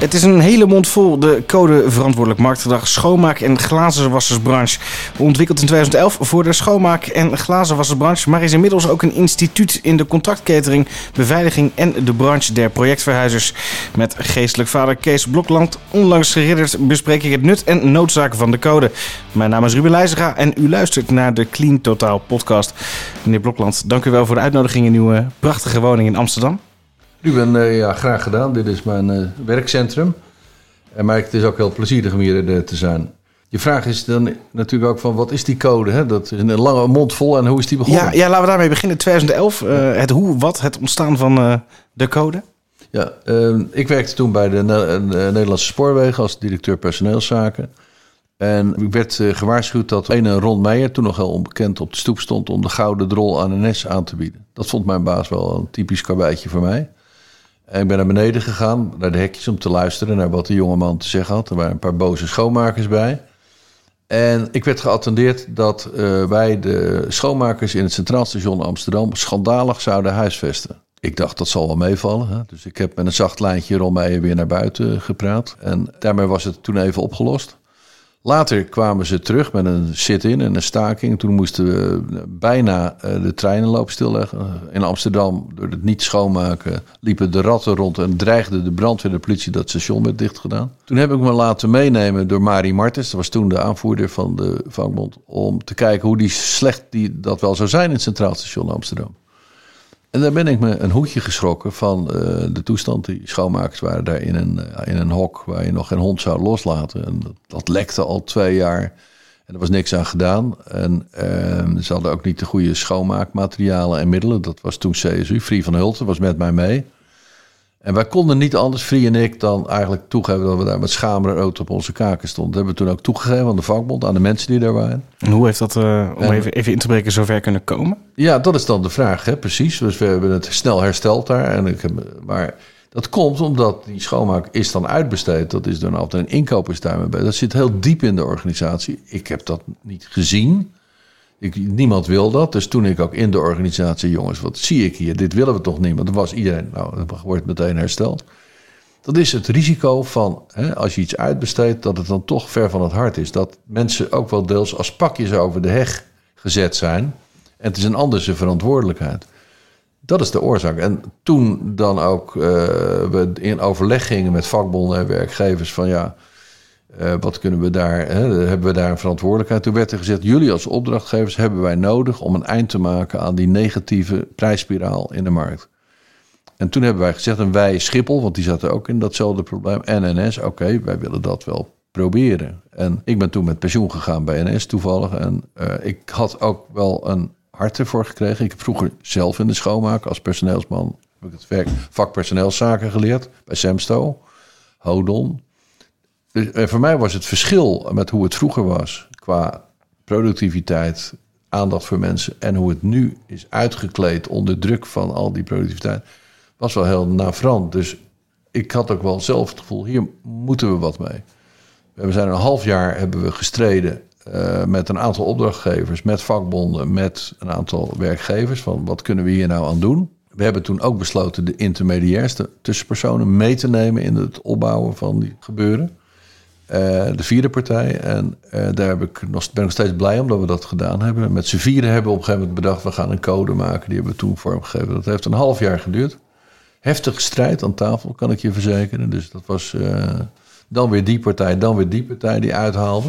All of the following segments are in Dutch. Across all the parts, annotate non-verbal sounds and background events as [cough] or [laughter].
Het is een hele mond vol de code verantwoordelijk marktgedrag schoonmaak- en glazenwassersbranche. Ontwikkeld in 2011 voor de schoonmaak- en glazenwassersbranche, maar is inmiddels ook een instituut in de contractketering, beveiliging en de branche der projectverhuizers. Met geestelijk vader Kees Blokland, onlangs geridderd, bespreek ik het nut en noodzaak van de code. Mijn naam is Ruben Leijzega en u luistert naar de Clean Totaal podcast. Meneer Blokland, dank u wel voor de uitnodiging in uw eh, prachtige woning in Amsterdam. Ruben, uh, ja, graag gedaan. Dit is mijn uh, werkcentrum. En maar het is ook heel plezierig om hier uh, te zijn. Je vraag is dan natuurlijk ook van wat is die code? Hè? Dat is een lange mond vol en hoe is die begonnen? Ja, ja laten we daarmee beginnen. 2011, het hoe, wat, het ontstaan van de code. Ja, ik werkte toen bij de Nederlandse Spoorwegen als directeur personeelszaken. En ik werd gewaarschuwd dat een Ron Meijer, toen nog heel onbekend, op de stoep stond om de gouden drol aan NS aan te bieden. Dat vond mijn baas wel een typisch karweitje voor mij. En ik ben naar beneden gegaan, naar de hekjes, om te luisteren naar wat de jongeman te zeggen had. Er waren een paar boze schoonmakers bij. En ik werd geattendeerd dat uh, wij de schoonmakers in het Centraal Station Amsterdam schandalig zouden huisvesten. Ik dacht dat zal wel meevallen. Hè? Dus ik heb met een zacht lijntje mij weer naar buiten gepraat. En daarmee was het toen even opgelost. Later kwamen ze terug met een sit-in en een staking. Toen moesten we bijna de treinen lopen stilleggen. In Amsterdam, door het niet schoonmaken, liepen de ratten rond en dreigde de brandweer de politie dat station werd dichtgedaan. Toen heb ik me laten meenemen door Marie Martens, dat was toen de aanvoerder van de vakbond, om te kijken hoe die slecht die, dat wel zou zijn in het Centraal Station Amsterdam. En daar ben ik me een hoedje geschrokken van uh, de toestand. Die schoonmakers waren daar in een, uh, in een hok waar je nog geen hond zou loslaten. En dat, dat lekte al twee jaar. En er was niks aan gedaan. En uh, ze hadden ook niet de goede schoonmaakmaterialen en middelen. Dat was toen CSU. Free van Hulten was met mij mee. En wij konden niet anders, Free en ik, dan eigenlijk toegeven dat we daar met schamere rood op onze kaken stonden. Dat hebben we toen ook toegegeven aan de vakbond, aan de mensen die daar waren. En hoe heeft dat, uh, om en, even, even in te breken, zover kunnen komen? Ja, dat is dan de vraag, hè? precies. Dus we hebben het snel hersteld daar. En ik heb, maar dat komt omdat die schoonmaak is dan uitbesteed. Dat is dan altijd een inkoperstuin bij. Dat zit heel diep in de organisatie. Ik heb dat niet gezien. Ik, niemand wil dat. Dus toen ik ook in de organisatie, jongens, wat zie ik hier? Dit willen we toch niet? Want er was iedereen, nou, dat wordt meteen hersteld. Dat is het risico van, hè, als je iets uitbesteedt, dat het dan toch ver van het hart is. Dat mensen ook wel deels als pakjes over de heg gezet zijn. En het is een andere verantwoordelijkheid. Dat is de oorzaak. En toen dan ook uh, we in overleg gingen met vakbonden en werkgevers van ja, uh, wat kunnen we daar, hebben we daar een verantwoordelijkheid? Toen werd er gezegd, jullie als opdrachtgevers hebben wij nodig om een eind te maken aan die negatieve prijsspiraal in de markt. En toen hebben wij gezegd, en wij Schiphol, want die zaten ook in datzelfde probleem, en NS, oké, wij willen dat wel proberen. En ik ben toen met pensioen gegaan bij NS toevallig. En uh, ik had ook wel een hart ervoor gekregen. Ik heb vroeger zelf in de schoonmaak als personeelsman heb ik het vak personeelszaken geleerd bij Semsto, Hodon. Dus, voor mij was het verschil met hoe het vroeger was qua productiviteit, aandacht voor mensen en hoe het nu is uitgekleed onder druk van al die productiviteit, was wel heel navrant. Dus ik had ook wel zelf het gevoel, hier moeten we wat mee. We zijn een half jaar hebben we gestreden uh, met een aantal opdrachtgevers, met vakbonden, met een aantal werkgevers. Van wat kunnen we hier nou aan doen? We hebben toen ook besloten de intermediairs, de tussenpersonen, mee te nemen in het opbouwen van die gebeuren. Uh, de vierde partij. En uh, daar heb ik nog, ben ik nog steeds blij om dat we dat gedaan hebben. Met z'n vieren hebben we op een gegeven moment bedacht... we gaan een code maken, die hebben we toen vormgegeven. Dat heeft een half jaar geduurd. Heftige strijd aan tafel, kan ik je verzekeren. Dus dat was uh, dan weer die partij, dan weer die partij die uithaalde.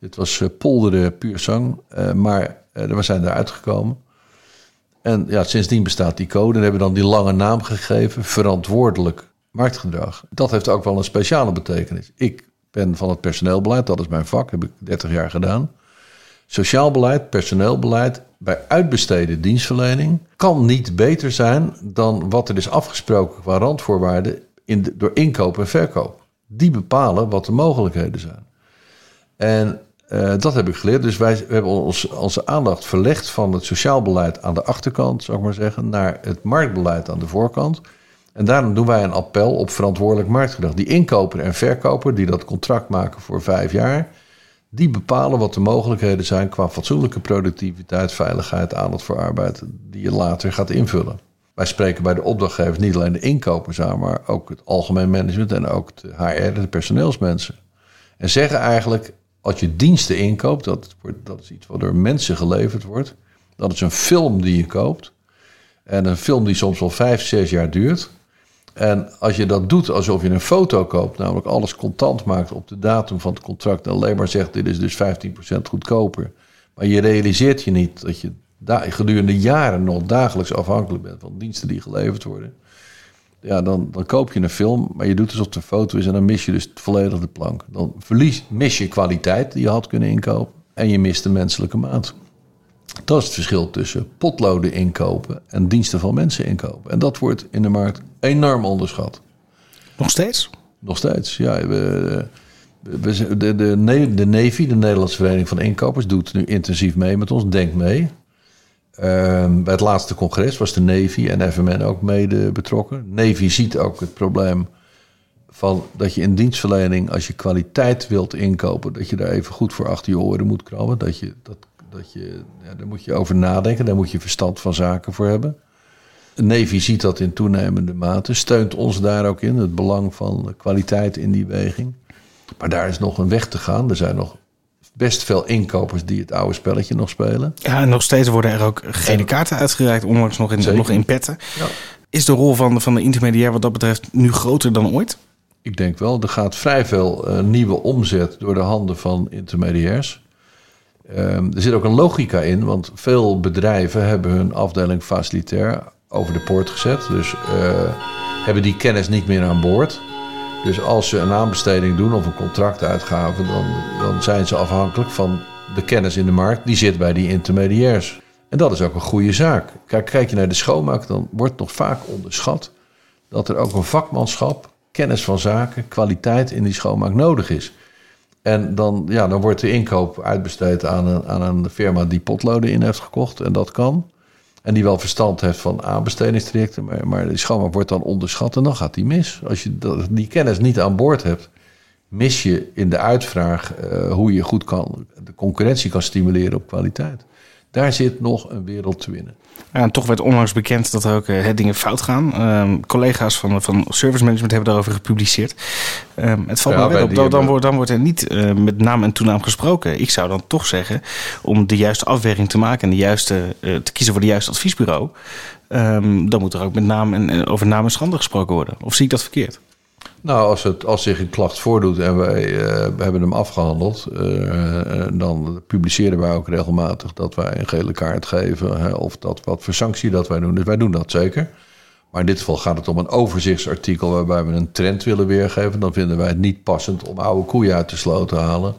Dit was polderen puur zang, maar we zijn eruit gekomen. En ja, sindsdien bestaat die code. En hebben we dan die lange naam gegeven, verantwoordelijk marktgedrag. Dat heeft ook wel een speciale betekenis. Ik ben van het personeelbeleid, dat is mijn vak, heb ik 30 jaar gedaan. Sociaal beleid, personeelbeleid bij uitbesteden dienstverlening kan niet beter zijn dan wat er is afgesproken qua randvoorwaarden in door inkoop en verkoop. Die bepalen wat de mogelijkheden zijn. En uh, dat heb ik geleerd. Dus wij hebben ons, onze aandacht verlegd van het sociaal beleid aan de achterkant, zou ik maar zeggen, naar het marktbeleid aan de voorkant. En daarom doen wij een appel op verantwoordelijk marktgedrag. Die inkoper en verkoper die dat contract maken voor vijf jaar, die bepalen wat de mogelijkheden zijn qua fatsoenlijke productiviteit, veiligheid, aandacht voor arbeid, die je later gaat invullen. wij spreken bij de opdrachtgevers niet alleen de inkopers aan, maar ook het algemeen management en ook de HR, de personeelsmensen. En zeggen eigenlijk, als je diensten inkoopt, dat, dat is iets wat door mensen geleverd wordt. Dat is een film die je koopt. En een film die soms wel vijf, zes jaar duurt. En als je dat doet alsof je een foto koopt, namelijk alles contant maakt op de datum van het contract en alleen maar zegt dit is dus 15% goedkoper. Maar je realiseert je niet dat je gedurende jaren nog dagelijks afhankelijk bent van diensten die geleverd worden. Ja, dan, dan koop je een film, maar je doet alsof het een foto is en dan mis je dus volledig de plank. Dan verlies, mis je kwaliteit die je had kunnen inkopen en je mist de menselijke maat. Dat is het verschil tussen potloden inkopen en diensten van mensen inkopen. En dat wordt in de markt enorm onderschat. Nog steeds? Nog steeds, ja. We, we, de, de, de Navy, de Nederlandse Vereniging van Inkopers, doet nu intensief mee met ons. Denk mee. Ehm, bij het laatste congres was de Navy en FMN ook mede betrokken. Navy ziet ook het probleem van dat je in dienstverlening, als je kwaliteit wilt inkopen, dat je daar even goed voor achter je oren moet krabben. Dat je, dat, dat je, ja, daar moet je over nadenken, daar moet je verstand van zaken voor hebben. Navy ziet dat in toenemende mate, steunt ons daar ook in, het belang van kwaliteit in die weging. Maar daar is nog een weg te gaan. Er zijn nog best veel inkopers die het oude spelletje nog spelen. Ja, en nog steeds worden er ook gele kaarten uitgereikt, onlangs nog in, nog in petten. Ja. Is de rol van, van de intermediair wat dat betreft nu groter dan ooit? Ik denk wel. Er gaat vrij veel uh, nieuwe omzet door de handen van intermediairs. Um, er zit ook een logica in, want veel bedrijven hebben hun afdeling facilitair over de poort gezet. Dus uh, hebben die kennis niet meer aan boord. Dus als ze een aanbesteding doen of een contractuitgave, dan, dan zijn ze afhankelijk van de kennis in de markt die zit bij die intermediairs. En dat is ook een goede zaak. Kijk, kijk je naar de schoonmaak, dan wordt nog vaak onderschat dat er ook een vakmanschap, kennis van zaken, kwaliteit in die schoonmaak nodig is. En dan, ja, dan wordt de inkoop uitbesteed aan een, aan een firma die potloden in heeft gekocht. En dat kan. En die wel verstand heeft van aanbestedingstrajecten. Maar, maar die schoonmaak wordt dan onderschat en dan gaat die mis. Als je die kennis niet aan boord hebt, mis je in de uitvraag uh, hoe je goed kan, de concurrentie kan stimuleren op kwaliteit. Daar zit nog een wereld te winnen. Ja, en toch werd onlangs bekend dat er ook uh, dingen fout gaan. Uh, collega's van, van Service Management hebben daarover gepubliceerd. Um, het valt ja, me wel op, dan, dan, wordt, dan wordt er niet uh, met naam en toenaam gesproken. Ik zou dan toch zeggen, om de juiste afweging te maken... en de juiste, uh, te kiezen voor de juiste adviesbureau... Um, dan moet er ook met naam en, over naam en schande gesproken worden. Of zie ik dat verkeerd? Nou, als, het, als zich een klacht voordoet en wij uh, hebben hem afgehandeld, uh, dan publiceren wij ook regelmatig dat wij een gele kaart geven hè, of dat wat voor sanctie dat wij doen. Dus wij doen dat zeker. Maar in dit geval gaat het om een overzichtsartikel waarbij we een trend willen weergeven. Dan vinden wij het niet passend om oude koeien uit de sloot te halen.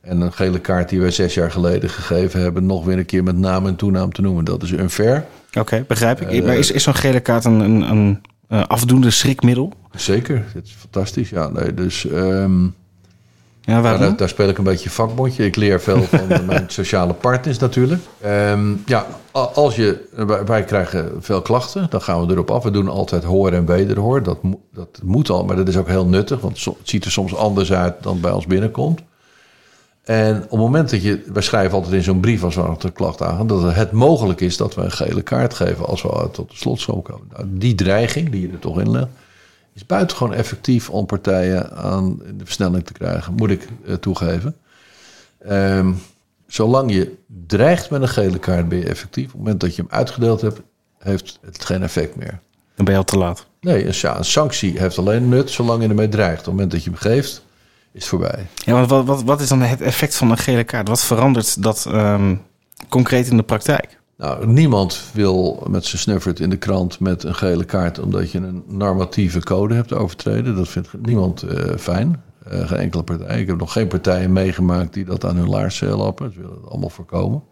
En een gele kaart die wij zes jaar geleden gegeven hebben, nog weer een keer met naam en toenaam te noemen. Dat is unfair. Oké, begrijp ik. maar is, is zo'n gele kaart een, een, een afdoende schrikmiddel? Zeker, het is fantastisch. Ja, nee, dus um, ja, waarom? Daar, daar, speel ik een beetje vakbondje. Ik leer veel van [laughs] mijn sociale partners natuurlijk. Um, ja, als je, wij, krijgen veel klachten, dan gaan we erop af. We doen altijd hoor en wederhoor. Dat, dat moet al, maar dat is ook heel nuttig, want het ziet er soms anders uit dan bij ons binnenkomt. En op het moment dat je, wij schrijven altijd in zo'n brief als we de klacht aan, dat het mogelijk is dat we een gele kaart geven als we tot de slotsom komen. Nou, die dreiging die je er toch in legt, is buitengewoon effectief om partijen aan de versnelling te krijgen, moet ik uh, toegeven. Um, zolang je dreigt met een gele kaart, ben je effectief. Op het moment dat je hem uitgedeeld hebt, heeft het geen effect meer. Dan ben je al te laat. Nee, een, een sanctie heeft alleen nut zolang je ermee dreigt. Op het moment dat je hem geeft, is voorbij. Ja, wat, wat, wat is dan het effect van een gele kaart? Wat verandert dat um, concreet in de praktijk? Nou, niemand wil met zijn snuffert in de krant met een gele kaart... omdat je een normatieve code hebt overtreden. Dat vindt niemand uh, fijn. Uh, geen enkele partij. Ik heb nog geen partijen meegemaakt die dat aan hun laars lappen. Ze willen het allemaal voorkomen.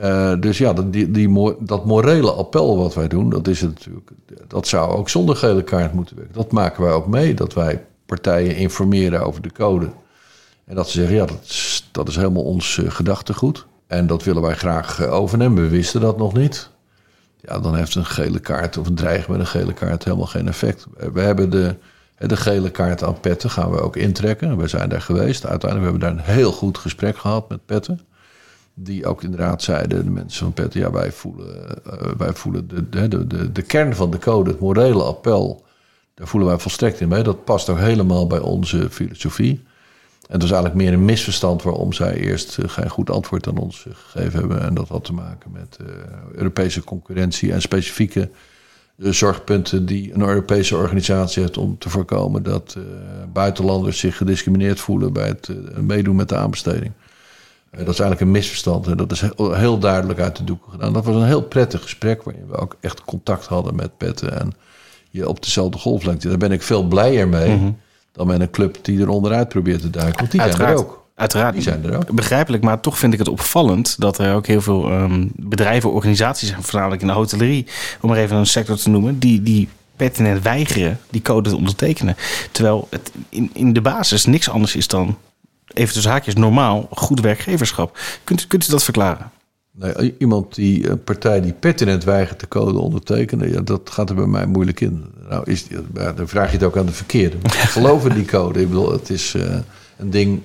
Uh, dus ja, dat, die, die, dat morele appel wat wij doen, dat is natuurlijk. Dat zou ook zonder gele kaart moeten werken. Dat maken wij ook mee. Dat wij partijen informeren over de code. En dat ze zeggen, ja, dat is, dat is helemaal ons gedachtegoed. En dat willen wij graag uh, overnemen. We wisten dat nog niet. Ja, dan heeft een gele kaart of een dreiging met een gele kaart helemaal geen effect. We hebben de, de gele kaart aan petten, gaan we ook intrekken. We zijn daar geweest. Uiteindelijk hebben we daar een heel goed gesprek gehad met petten. Die ook inderdaad zeiden, de mensen van PET, ja, wij voelen, uh, wij voelen de, de, de, de kern van de code, het morele appel, daar voelen wij volstrekt in mee. Dat past ook helemaal bij onze filosofie. En het was eigenlijk meer een misverstand waarom zij eerst geen goed antwoord aan ons gegeven hebben. En dat had te maken met uh, Europese concurrentie en specifieke zorgpunten die een Europese organisatie heeft om te voorkomen dat buitenlanders zich gediscrimineerd voelen bij het meedoen met de aanbesteding. dat is eigenlijk een misverstand en dat is heel, duidelijk uit de doeken gedaan. Dat was een heel prettig gesprek waarin we ook echt contact hadden met petten en je op dezelfde golflengte. Daar ben ik veel blijer mee. -hmm dan met een club die er onderuit probeert te duiken. Want die Uiteraard. zijn er ook. Uiteraard. Die zijn er ook. Begrijpelijk, maar toch vind ik het opvallend dat er ook heel veel um, bedrijven, organisaties zijn, voornamelijk in de hotellerie, om maar even een sector te noemen, die, die pertinent weigeren die code te ondertekenen. Terwijl het in, in de basis niks anders is dan, even tussen haakjes, normaal goed werkgeverschap. Kunt, kunt u dat verklaren? Nee, iemand die een partij die pertinent weigert de code ondertekenen, ja, dat gaat er bij mij moeilijk in. Nou, is, dan vraag je het ook aan de verkeerde. [laughs] Geloven die code? Ik bedoel, het is uh, een ding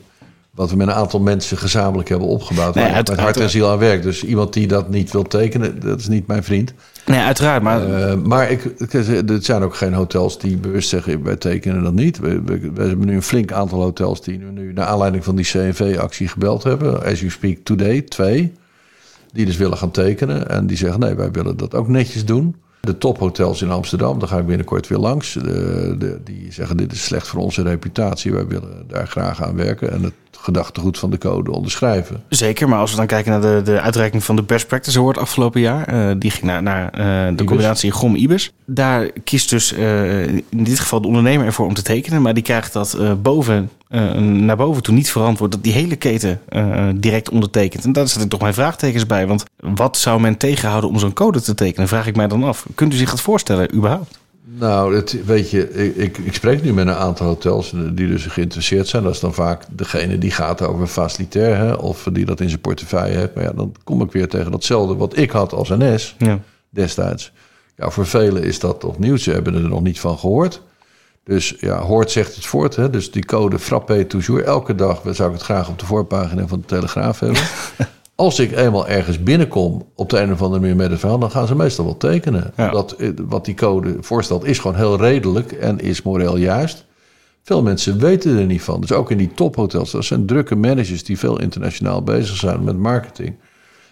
wat we met een aantal mensen gezamenlijk hebben opgebouwd. Nee, uit, met hart en ziel aan werk. Dus iemand die dat niet wil tekenen, dat is niet mijn vriend. Nee, uiteraard. Maar, uh, maar ik, er zijn ook geen hotels die bewust zeggen: wij tekenen dat niet. We, we, we, hebben nu een flink aantal hotels die nu, naar aanleiding van die CNV-actie gebeld hebben. As you speak today, twee. Die dus willen gaan tekenen. En die zeggen: nee, wij willen dat ook netjes doen. De tophotels in Amsterdam, daar ga ik binnenkort weer langs. De, die zeggen: dit is slecht voor onze reputatie. Wij willen daar graag aan werken. En het gedachtegoed van de code onderschrijven. Zeker, maar als we dan kijken naar de, de uitreiking van de Best Practice Award afgelopen jaar, uh, die ging naar, naar uh, de combinatie GOM-IBES. Daar kiest dus uh, in dit geval de ondernemer ervoor om te tekenen, maar die krijgt dat boven, naar boven toe niet verantwoord dat die hele keten direct ondertekent. En daar zitten toch mijn vraagtekens bij, want wat zou men tegenhouden om zo'n code te tekenen, vraag ik mij dan af. Kunt u zich dat voorstellen überhaupt? Nou, het, weet je, ik, ik, spreek nu met een aantal hotels die dus geïnteresseerd zijn. Dat is dan vaak degene die gaat over facilitair, hè, of die dat in zijn portefeuille heeft. Maar ja, dan kom ik weer tegen datzelfde wat ik had als NS ja. destijds. Ja, voor velen is dat opnieuw. Ze hebben er nog niet van gehoord. Dus ja, hoort zegt het voort. Hè? Dus die code frappé toujours. Elke dag zou ik het graag op de voorpagina van de Telegraaf hebben. [laughs] als ik eenmaal ergens binnenkom op de een of andere manier met het verhaal, dan gaan ze meestal wel tekenen. Ja. Dat, eh, wat die code voorstelt is gewoon heel redelijk en is moreel juist. Veel mensen weten er niet van. Dus ook in die tophotels, dat zijn drukke managers die veel internationaal bezig zijn met marketing.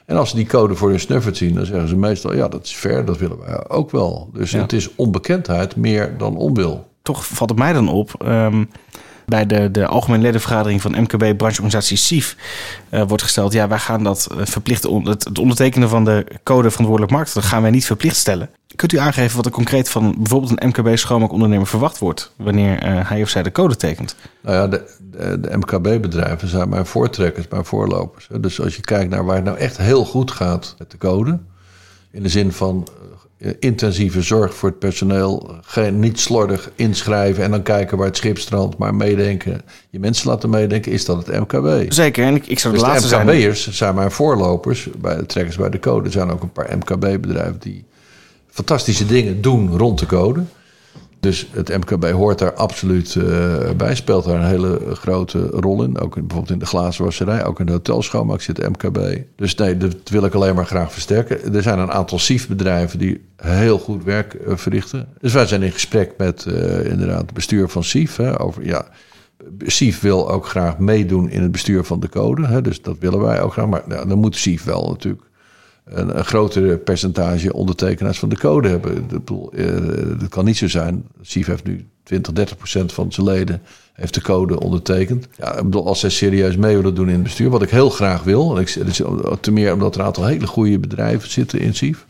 En als ze die code voor hun snuffert zien, dan zeggen ze meestal: ja, dat is fair, dat willen wij ook wel. Dus ja. het is onbekendheid meer dan onwil. Toch valt het mij dan op. Um bij de, de algemene ledenvergadering van MKB, brancheorganisatie SIF, uh, wordt gesteld: ja, wij gaan dat uh, verplicht, het, het, ondertekenen van de code verantwoordelijk markt, dat gaan wij niet verplicht stellen. Kunt u aangeven wat er concreet van bijvoorbeeld een MKB-schoonmaakondernemer verwacht wordt wanneer uh, hij of zij de code tekent? Nou ja, de, de, de MKB-bedrijven zijn mijn voortrekkers, mijn voorlopers. Dus als je kijkt naar waar het nou echt heel goed gaat met de code, in de zin van eh, intensieve zorg voor het personeel. Geen, niet slordig inschrijven en dan kijken waar het schip strandt, maar meedenken. Je mensen laten meedenken, is dat het MKB? Zeker, en ik, ik zou dus de laatste de MKB'ers zijn. zijn mijn voorlopers, bij de trekkers bij de code. Er zijn ook een paar MKB-bedrijven die fantastische dingen doen rond de code. Dus het MKB hoort daar absoluut uh, bij, speelt daar een hele grote rol in. Ook bijvoorbeeld in de glazenwasserij, ook in de hotelschoonmaak zit MKB. Dus nee, dat wil ik alleen maar graag versterken. Er zijn een aantal SIF-bedrijven die heel goed werk uh, verrichten. Dus wij zijn in gesprek met uh, inderdaad het bestuur van SIF. Over, ja, SIF wil ook graag meedoen in het bestuur van de code. Hè, dus dat willen wij ook graag. Maar dan moet SIF wel natuurlijk een, een grotere percentage ondertekenaars van de code hebben. Uh, dat kan niet zo zijn. SIF heeft nu 20, 30 procent van zijn leden heeft de code ondertekend. Ja, ik bedoel, als zij serieus mee willen doen in het bestuur, wat ik heel graag wil. En ik, te meer omdat er een aantal hele goede bedrijven zitten in SIF.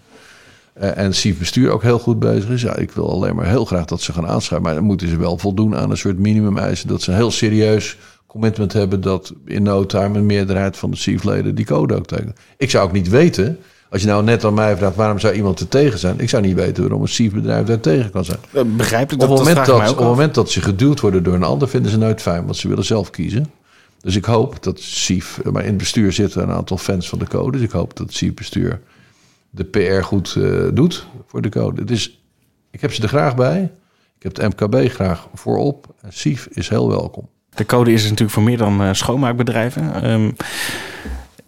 Uh, en SIF bestuur ook heel goed bezig is. Ja, ik wil alleen maar heel graag dat ze gaan aanschrijven. Maar dan moeten ze wel voldoen aan een soort minimum eisen. Dat ze heel serieus commitment hebben dat in no time een meerderheid van de SIF-leden die code ook tekent. Ik zou ook niet weten, als je nou net aan mij vraagt waarom zou iemand er tegen zijn, ik zou niet weten waarom een SIF-bedrijf daar tegen kan zijn. Begrijp ik dat? Op het moment dat, op het moment dat ze geduwd worden door een ander, vinden ze nooit fijn, want ze willen zelf kiezen. Dus ik hoop dat SIF, maar in het bestuur zitten een aantal fans van de code, dus ik hoop dat het SIF-bestuur de PR goed uh, doet voor de code. Dus ik heb ze er graag bij. Ik heb de MKB graag voorop. En SIF is heel welkom. De code is natuurlijk voor meer dan uh, schoonmaakbedrijven. Um,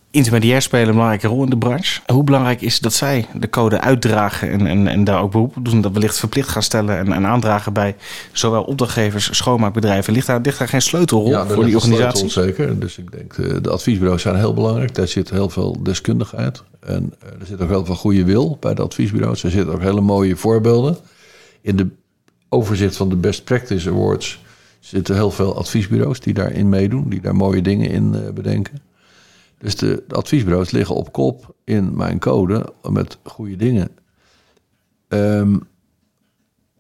intermediair spelen een belangrijke rol in de branche. Hoe belangrijk is dat zij de code uitdragen en, en, en daar ook beroep op doen, dat wellicht verplicht gaan stellen en, en aandragen bij zowel opdrachtgevers, schoonmaakbedrijven? Ligt daar, ligt daar geen sleutelrol Ja, voor die organisatie? zeker. Dus ik denk, eh, de adviesbureaus zijn heel belangrijk. Daar zit heel veel deskundigheid. En eh, er zit ook heel veel goede wil bij de adviesbureaus. Er zitten ook hele mooie voorbeelden. In de overzicht van de Best Practice Awards zitten heel veel adviesbureaus die daarin meedoen. Die daar mooie dingen in eh, bedenken. Dus de, de adviesbureaus liggen op kop in mijn code met goede dingen. Ehm,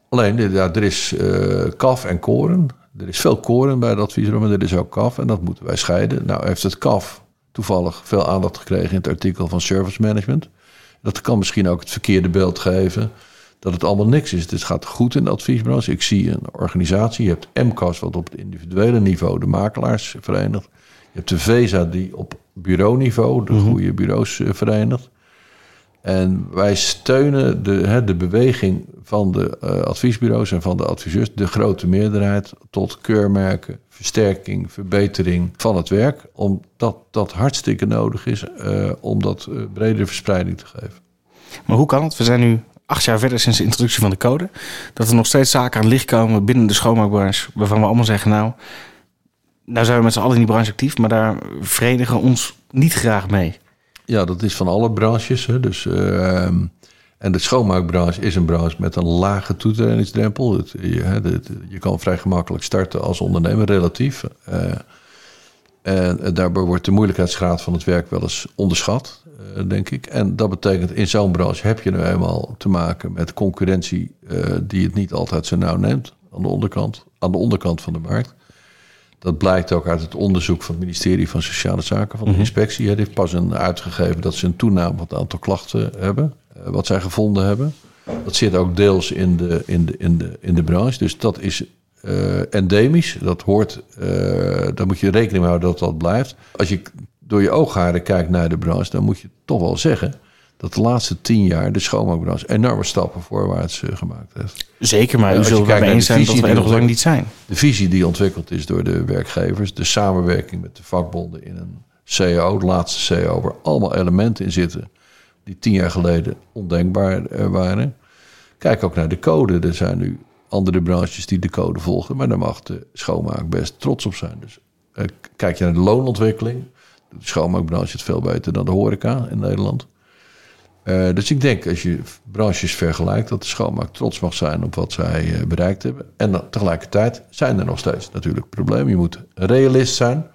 alleen, ja, er is eh, kaf en koren. Er is veel koren bij het adviesbureau, maar er is ook kaf. En dat moeten wij scheiden. Nou heeft het kaf toevallig veel aandacht gekregen in het artikel van service management. Dat kan misschien ook het verkeerde beeld geven dat het allemaal niks is. Het gaat goed in de adviesbranche. Ik zie een organisatie. Je hebt MCAS, wat op het individuele niveau de makelaars verenigt. Je hebt de VESA, die op bureauniveau de goede bureaus eh, verenigt. En wij steunen de, hè, de beweging van de eh, adviesbureaus en van de adviseurs, de grote meerderheid, tot keurmerken, versterking, verbetering van het werk. Omdat dat hartstikke nodig is eh, om dat eh, bredere verspreiding te geven. Maar hoe kan het? We zijn nu acht jaar verder sinds de introductie van de code. Dat er nog steeds zaken aan het licht komen binnen de schoonmaakbranche. Waarvan we allemaal zeggen, nou, nou zijn we met z'n allen in die branche actief. Maar daar verenigen we ons niet graag mee. Ja, dat is van alle branches. Hè. Dus, ehm, en de schoonmaakbranche is een branche met een lage toetredingsdrempel. Het, je, je kan vrij gemakkelijk starten als ondernemer, relatief. Eh, en daarbij wordt de moeilijkheidsgraad van het werk wel eens onderschat, eh, denk ik. En dat betekent, in zo'n branche heb je nu eenmaal te maken met concurrentie eh, die het niet altijd zo nauw neemt aan de onderkant, aan de onderkant van de markt. Dat blijkt ook uit het onderzoek van het ministerie van Sociale Zaken van de inspectie. Die heeft pas een uitgegeven dat ze een toename van het aantal klachten hebben, eh, wat zij gevonden hebben. Dat zit ook deels in de, in de, in de, in de branche. Dus dat is eh, endemisch. Dat hoort, eh, daar moet je rekening mee houden dat dat blijft. Als je door je oogharen kijkt naar de branche, dan moet je toch wel zeggen dat de laatste tien jaar de schoonmaakbranche enorme stappen voorwaarts eh, gemaakt heeft. Zeker, maar u zult het naar eens zijn dat we er nog lang niet zijn. De visie die ontwikkeld is door de werkgevers, de samenwerking met de vakbonden in een CAO, de laatste CAO, waar allemaal elementen in zitten die tien jaar geleden ondenkbaar eh, waren. Kijk ook naar de code. Er zijn nu andere branches die de code volgen, maar daar mag de schoonmaak best trots op zijn. Dus eh, kijk je naar de loonontwikkeling, de schoonmaakbranche het veel beter dan de horeca in Nederland. Eh, dus ik denk als je branches vergelijkt, dat de schoonmaak trots mag zijn op wat zij eh, bereikt hebben. En tegelijkertijd zijn er nog steeds natuurlijk problemen. Je moet realist zijn.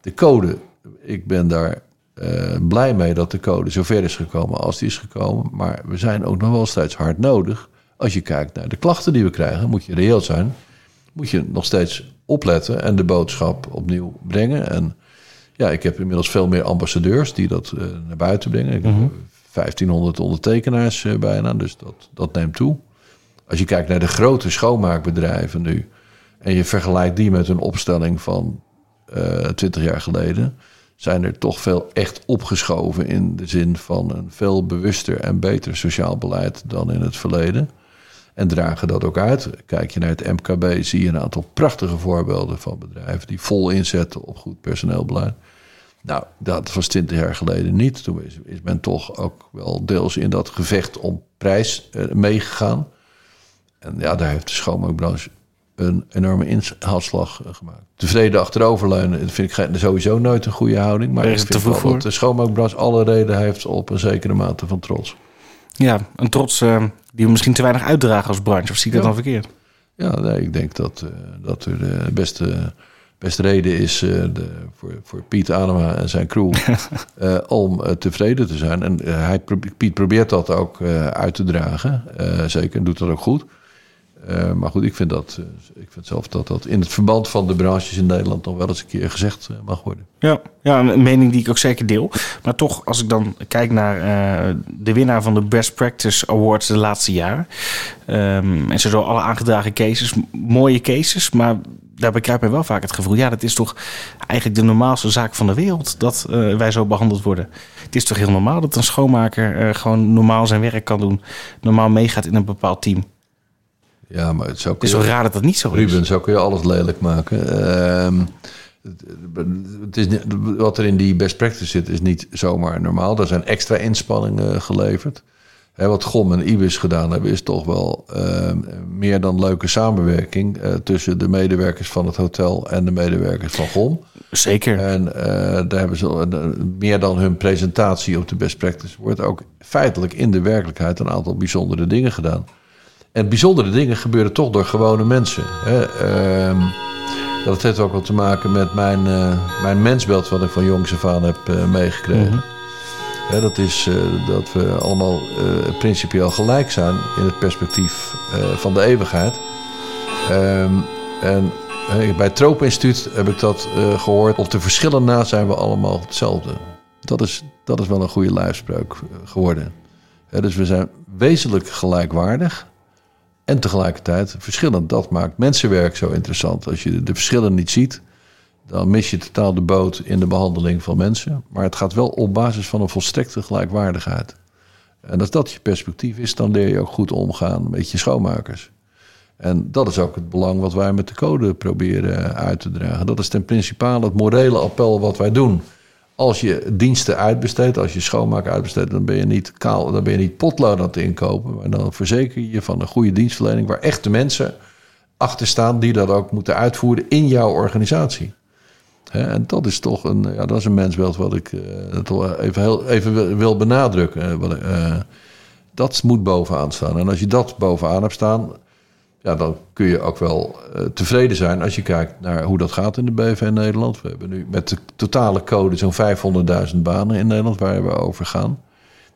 De code, ik ben daar eh, blij mee dat de code zover is gekomen als die is gekomen. Maar we zijn ook nog wel steeds hard nodig. Als je kijkt naar de klachten die we krijgen, moet je reëel zijn. Moet je nog steeds opletten en de boodschap opnieuw brengen. En ja, ik heb inmiddels veel meer ambassadeurs die dat eh, naar buiten brengen. Ik heb 1500 ondertekenaars eh, bijna, dus dat, dat neemt toe. Als je kijkt naar de grote schoonmaakbedrijven nu... en je vergelijkt die met een opstelling van eh 20 jaar geleden... zijn er toch veel echt opgeschoven in de zin van een veel bewuster en beter sociaal beleid dan in het verleden. En dragen dat ook uit. Kijk je naar het MKB, zie je een aantal prachtige voorbeelden van bedrijven die vol inzetten op goed personeelbeleid. Nou, dat was 20 jaar geleden niet. Toen is, is men toch ook wel deels in dat gevecht om prijs eh, meegegaan. En ja, daar heeft de schoonmaakbranche een enorme inhaalslag eh, gemaakt. Tevreden achteroverleunen dat vind ik sowieso nooit een goede houding. Maar ik vind wel dat de schoonmaakbranche alle reden heeft op een zekere mate van trots. Ja, een trots eh, die we misschien te weinig uitdragen als branche. Of zie ik dat dan verkeerd? Ja, nee, ik denk dat, eh, dat er de beste, beste reden is eh, de, voor, voor Piet Adema en zijn crew [laughs] eh, om eh, tevreden te zijn. En eh, hij, Piet probeert dat ook eh, uit te dragen, eh, zeker, en doet dat ook goed. Eh, maar goed, ik vind, dat, eh, ik vind zelf dat dat in het verband van de branches in Nederland nog wel eens een keer gezegd eh, mag worden. Ja, ja, een mening die ik ook zeker deel. Maar toch, als ik dan kijk naar de winnaar van de Best Practice Awards de laatste jaren. ehm, en zo alle aangedragen cases, mooie cases, maar daarbij krijgt mij wel vaak het gevoel... ja, dat is toch eigenlijk de normaalste zaak van de wereld dat wij zo behandeld worden. Het is toch heel normaal dat een schoonmaker gewoon normaal zijn werk kan doen. Normaal meegaat in een bepaald team. Ja, maar het zou Het is wel raar dat dat niet zo is. Ruben, zo kun je alles lelijk maken. Ehm, het is, wat er in die best practice zit, is niet zomaar normaal. Er zijn extra inspanningen geleverd. Hè, wat GOM en IBIS gedaan hebben, is toch wel eh, meer dan leuke samenwerking eh, tussen de medewerkers van het hotel en de medewerkers van GOM. Zeker. En eh, daar hebben ze eh, meer dan hun presentatie op de best practice wordt ook feitelijk in de werkelijkheid een aantal bijzondere dingen gedaan. En bijzondere dingen gebeuren toch door gewone mensen. Hè. Ehm, dat heeft ook wat te maken met mijn, eh, mijn mensbeeld wat ik van jongs af aan heb eh, meegekregen. Hè, dat is eh, dat we allemaal principieel gelijk zijn in het perspectief van de eeuwigheid. Ehm, en bij het Tropeninstituut heb ik dat eh, gehoord. Op de verschillen na zijn we allemaal hetzelfde. Dat is, dat is wel een goede lijfspreuk geworden. Dus we zijn wezenlijk gelijkwaardig. En tegelijkertijd verschillend. Dat maakt mensenwerk zo interessant. Als je de verschillen niet ziet, dan mis je totaal de boot in de behandeling van mensen. Maar het gaat wel op basis van een volstrekte gelijkwaardigheid. En als dat je perspectief is, dan leer je ook goed omgaan met je schoonmakers. En dat is ook het belang wat wij met de code proberen uit te dragen. Dat is ten principale het morele appel wat wij doen. Als je diensten uitbesteedt, als je schoonmaak uitbesteedt, dan ben je niet kaal, dan ben je niet potlood aan het inkopen. Maar dan verzeker je je van een goede dienstverlening waar echte mensen achter staan die dat ook moeten uitvoeren in jouw organisatie. En dat is toch een, ja, dat is een mensbeeld wat ik toch even, heel, even wil- benadrukken. eh, eh, dat moet bovenaan staan. En als je dat bovenaan hebt staan, ja, dan kun je ook wel eh, tevreden zijn als je kijkt naar hoe dat gaat in de BV Nederland. We hebben nu met de totale code zo'n 500.000 banen in Nederland waar we over gaan.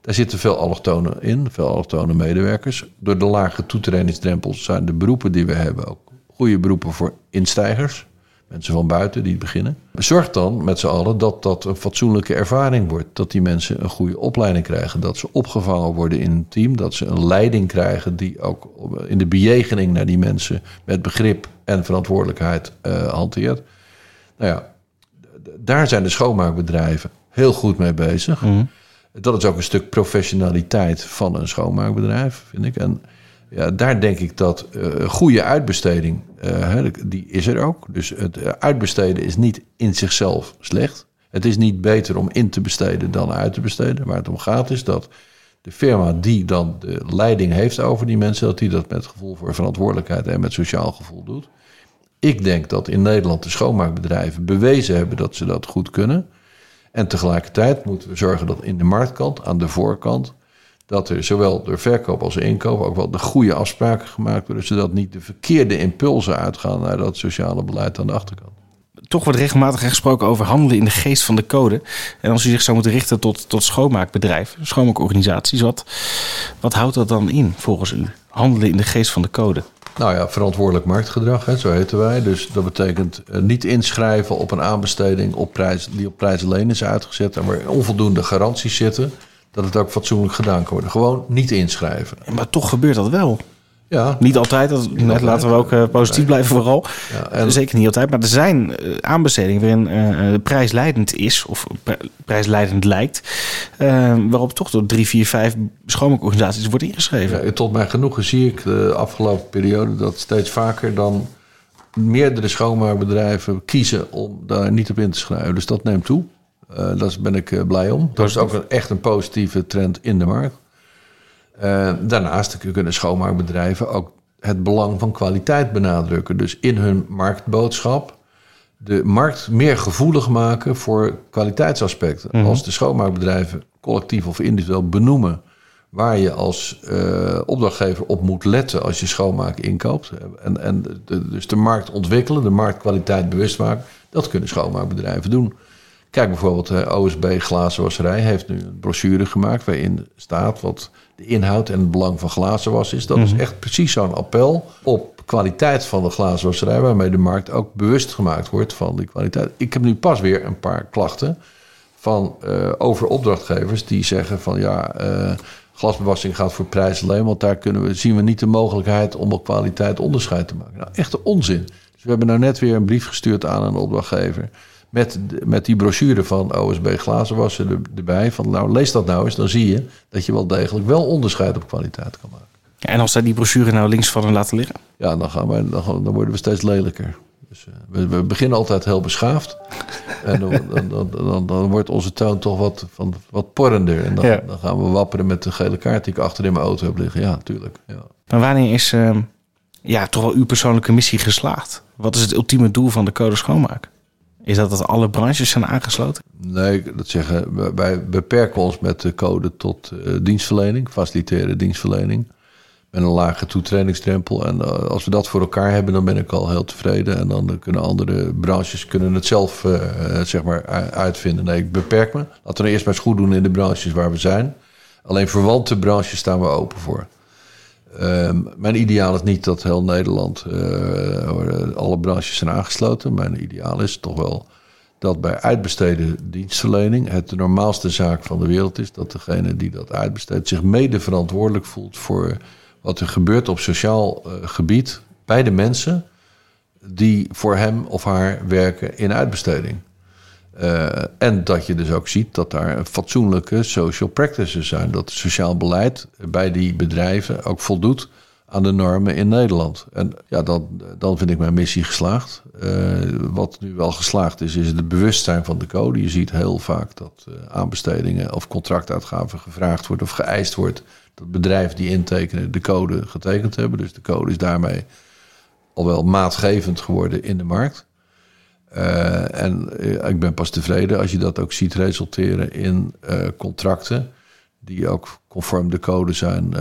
Daar zitten veel allochtonen in, veel allochtone medewerkers. Door de lage toetredingsdrempels zijn de beroepen die we hebben ook goede beroepen voor instijgers. Mensen van buiten die beginnen. Zorg dan met z'n allen dat dat een fatsoenlijke ervaring wordt. Dat die mensen een goede opleiding krijgen. Dat ze opgevangen worden in een team. Dat ze een leiding krijgen die ook in de bejegening naar die mensen met begrip en verantwoordelijkheid eh, hanteert. Nou ja, daar zijn de schoonmaakbedrijven heel goed mee bezig. Dat is ook een stuk professionaliteit van een schoonmaakbedrijf, vind ik. En ja, daar denk ik dat eh, goede uitbesteding, eh, die is er ook. Dus het eh, uitbesteden is niet in zichzelf slecht. Het is niet beter om in te besteden dan uit te besteden. Waar het om gaat is dat de firma die dan de leiding heeft over die mensen... dat die dat met gevoel voor verantwoordelijkheid en met sociaal gevoel doet. Ik denk dat in Nederland de schoonmaakbedrijven bewezen hebben dat ze dat goed kunnen. En tegelijkertijd moeten we zorgen dat in de marktkant, aan de voorkant, dat er zowel door verkoop als inkoop ook wel de goede afspraken gemaakt worden, zodat niet de verkeerde impulsen uitgaan naar dat sociale beleid aan de achterkant. Toch wordt regelmatig gesproken over handelen in de geest van de code. En als u zich zou moeten richten tot, tot schoonmaakbedrijven, schoonmaakorganisaties, wat, wat houdt dat dan in volgens u? Handelen in de geest van de code. Nou ja, verantwoordelijk marktgedrag, hè, zo heten wij. Dus dat betekent eh, niet inschrijven op een aanbesteding op prijs, die op prijs alleen is uitgezet en waar onvoldoende garanties zitten, dat het ook fatsoenlijk gedaan kan worden. Gewoon niet inschrijven. Maar toch gebeurt dat wel. Ja, Niet altijd, dat, altijd. laten we ook eh, positief blijven vooral. Ja, en- Zeker niet altijd, maar er zijn eh, aanbestedingen waarin eh, de prijsleidend is, of pri- prijsleidend lijkt, eh, waarop toch door drie, vier, vijf schoonmaakorganisaties wordt ingeschreven. Ja, tot mijn genoegen zie ik de afgelopen periode dat steeds vaker dan meerdere schoonmaakbedrijven kiezen om daar niet op in te schrijven. Dus dat neemt toe. Eh, daar ben ik eh, blij om. Dat is ook een, echt een positieve trend in de markt. Eh, daarnaast kunnen schoonmaakbedrijven ook het belang van kwaliteit benadrukken. Dus in hun marktboodschap de markt meer gevoelig maken voor kwaliteitsaspecten. Als de schoonmaakbedrijven collectief of individueel benoemen waar je als opdrachtgever op moet letten als je schoonmaak inkoopt. En, en de, dus de markt ontwikkelen, de marktkwaliteit bewust maken. Dat kunnen schoonmaakbedrijven doen. Kijk bijvoorbeeld, eh, OSB Glazenwasserij heeft nu een brochure gemaakt waarin staat wat de inhoud en het belang van glazenwas is. Dat is echt precies zo'n appel op kwaliteit van de glazenwasserij, waarmee de markt ook bewust gemaakt wordt van die kwaliteit. Ik heb nu pas weer een paar klachten van eh, over opdrachtgevers die zeggen van ja, eh, glasbewassing gaat voor prijs alleen, want daar kunnen we, zien we niet de mogelijkheid om op kwaliteit onderscheid te maken. Nou, echte onzin. Dus we hebben nou net weer een brief gestuurd aan een opdrachtgever met, met die brochure van OSB glazenwassen er- erbij. Van nou, lees dat nou eens, dan zie je dat je wel degelijk wel onderscheid op kwaliteit kan maken. En als zij die brochure nou links van hen laten liggen? Ja, dan, gaan wij, dan, gaan- dan worden we steeds lelijker. Dus uh, we, we, beginnen altijd heel beschaafd. [laughs] en dan, dan, dan, dan, wordt onze toon toch wat, van, wat porrender. En dan, ja. dan, gaan we wapperen met de gele kaart die ik achter in mijn auto heb liggen. Ja, natuurlijk. Ja. Maar wanneer is uh, ja, toch wel uw persoonlijke missie geslaagd? Wat is het ultieme doel van de code schoonmaak? Is dat dat alle branches zijn aangesloten? Nee, dat zeggen wij beperken ons met de code tot uh, dienstverlening, faciliteren dienstverlening. Met een lage toetredingsdrempel. En uh, als we dat voor elkaar hebben, dan ben ik al heel tevreden. En dan kunnen andere branches kunnen het zelf uh, zeg maar uitvinden. Nee, ik beperk me. Laten we eerst maar eens goed doen in de branches waar we zijn. Alleen verwante branches staan we open voor. Um, mijn ideaal is niet dat heel Nederland, uh, alle branches zijn aangesloten. Mijn ideaal is toch wel dat bij uitbesteden dienstverlening het de normaalste zaak van de wereld is. Dat degene die dat uitbesteedt zich mede verantwoordelijk voelt voor wat er gebeurt op sociaal uh, gebied bij de mensen die voor hem of haar werken in uitbesteding. Uh, en dat je dus ook ziet dat daar fatsoenlijke social practices zijn. Dat het sociaal beleid bij die bedrijven ook voldoet aan de normen in Nederland. En ja, dan, dan vind ik mijn missie geslaagd. Uh, wat nu wel geslaagd is, is het bewustzijn van de code. Je ziet heel vaak dat uh, aanbestedingen of contractuitgaven gevraagd wordt of geëist wordt. Dat bedrijven die intekenen de code getekend hebben. Dus de code is daarmee al wel maatgevend geworden in de markt. Uh, en uh, ik ben pas tevreden als je dat ook ziet resulteren in uh, contracten die ook conform de code zijn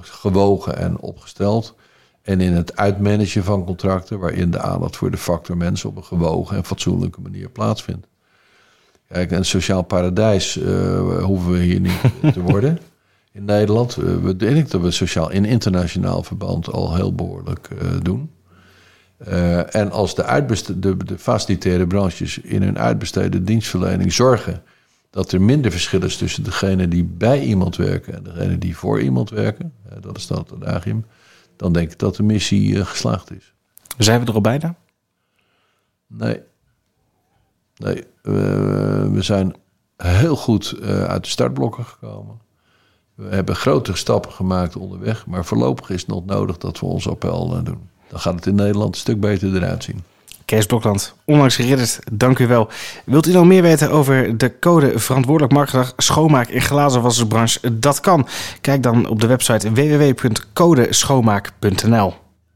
gewogen en opgesteld. En in het uitmanagen van contracten waarin de aandacht voor de factor mensen op een gewogen en fatsoenlijke manier plaatsvindt. Kijk, een sociaal paradijs hoeven we hier niet [laughs] te worden in Nederland. we denken dat we sociaal in internationaal verband al heel behoorlijk doen. Uh, en als de, de, de facilitaire branches in hun uitbesteden dienstverlening zorgen dat er minder verschil is tussen degene die bij iemand werken en degene die voor iemand werken, uh, dat is dan het adagium, dan denk ik dat de missie uh, geslaagd is. Zijn we er al bijna? Nee. Nee, we zijn heel goed uit de startblokken gekomen. We hebben grote stappen gemaakt onderweg, maar voorlopig is het nog nodig dat we ons appel doen dan gaat het in Nederland een stuk beter eruit zien. Kees Blokland, onlangs geridderd, dank u wel. Wilt u nog meer weten over de code verantwoordelijk marktgedrag schoonmaak in glazenwassersbranche? Dat kan. Kijk dan op de website www.codeschoonmaak.nl.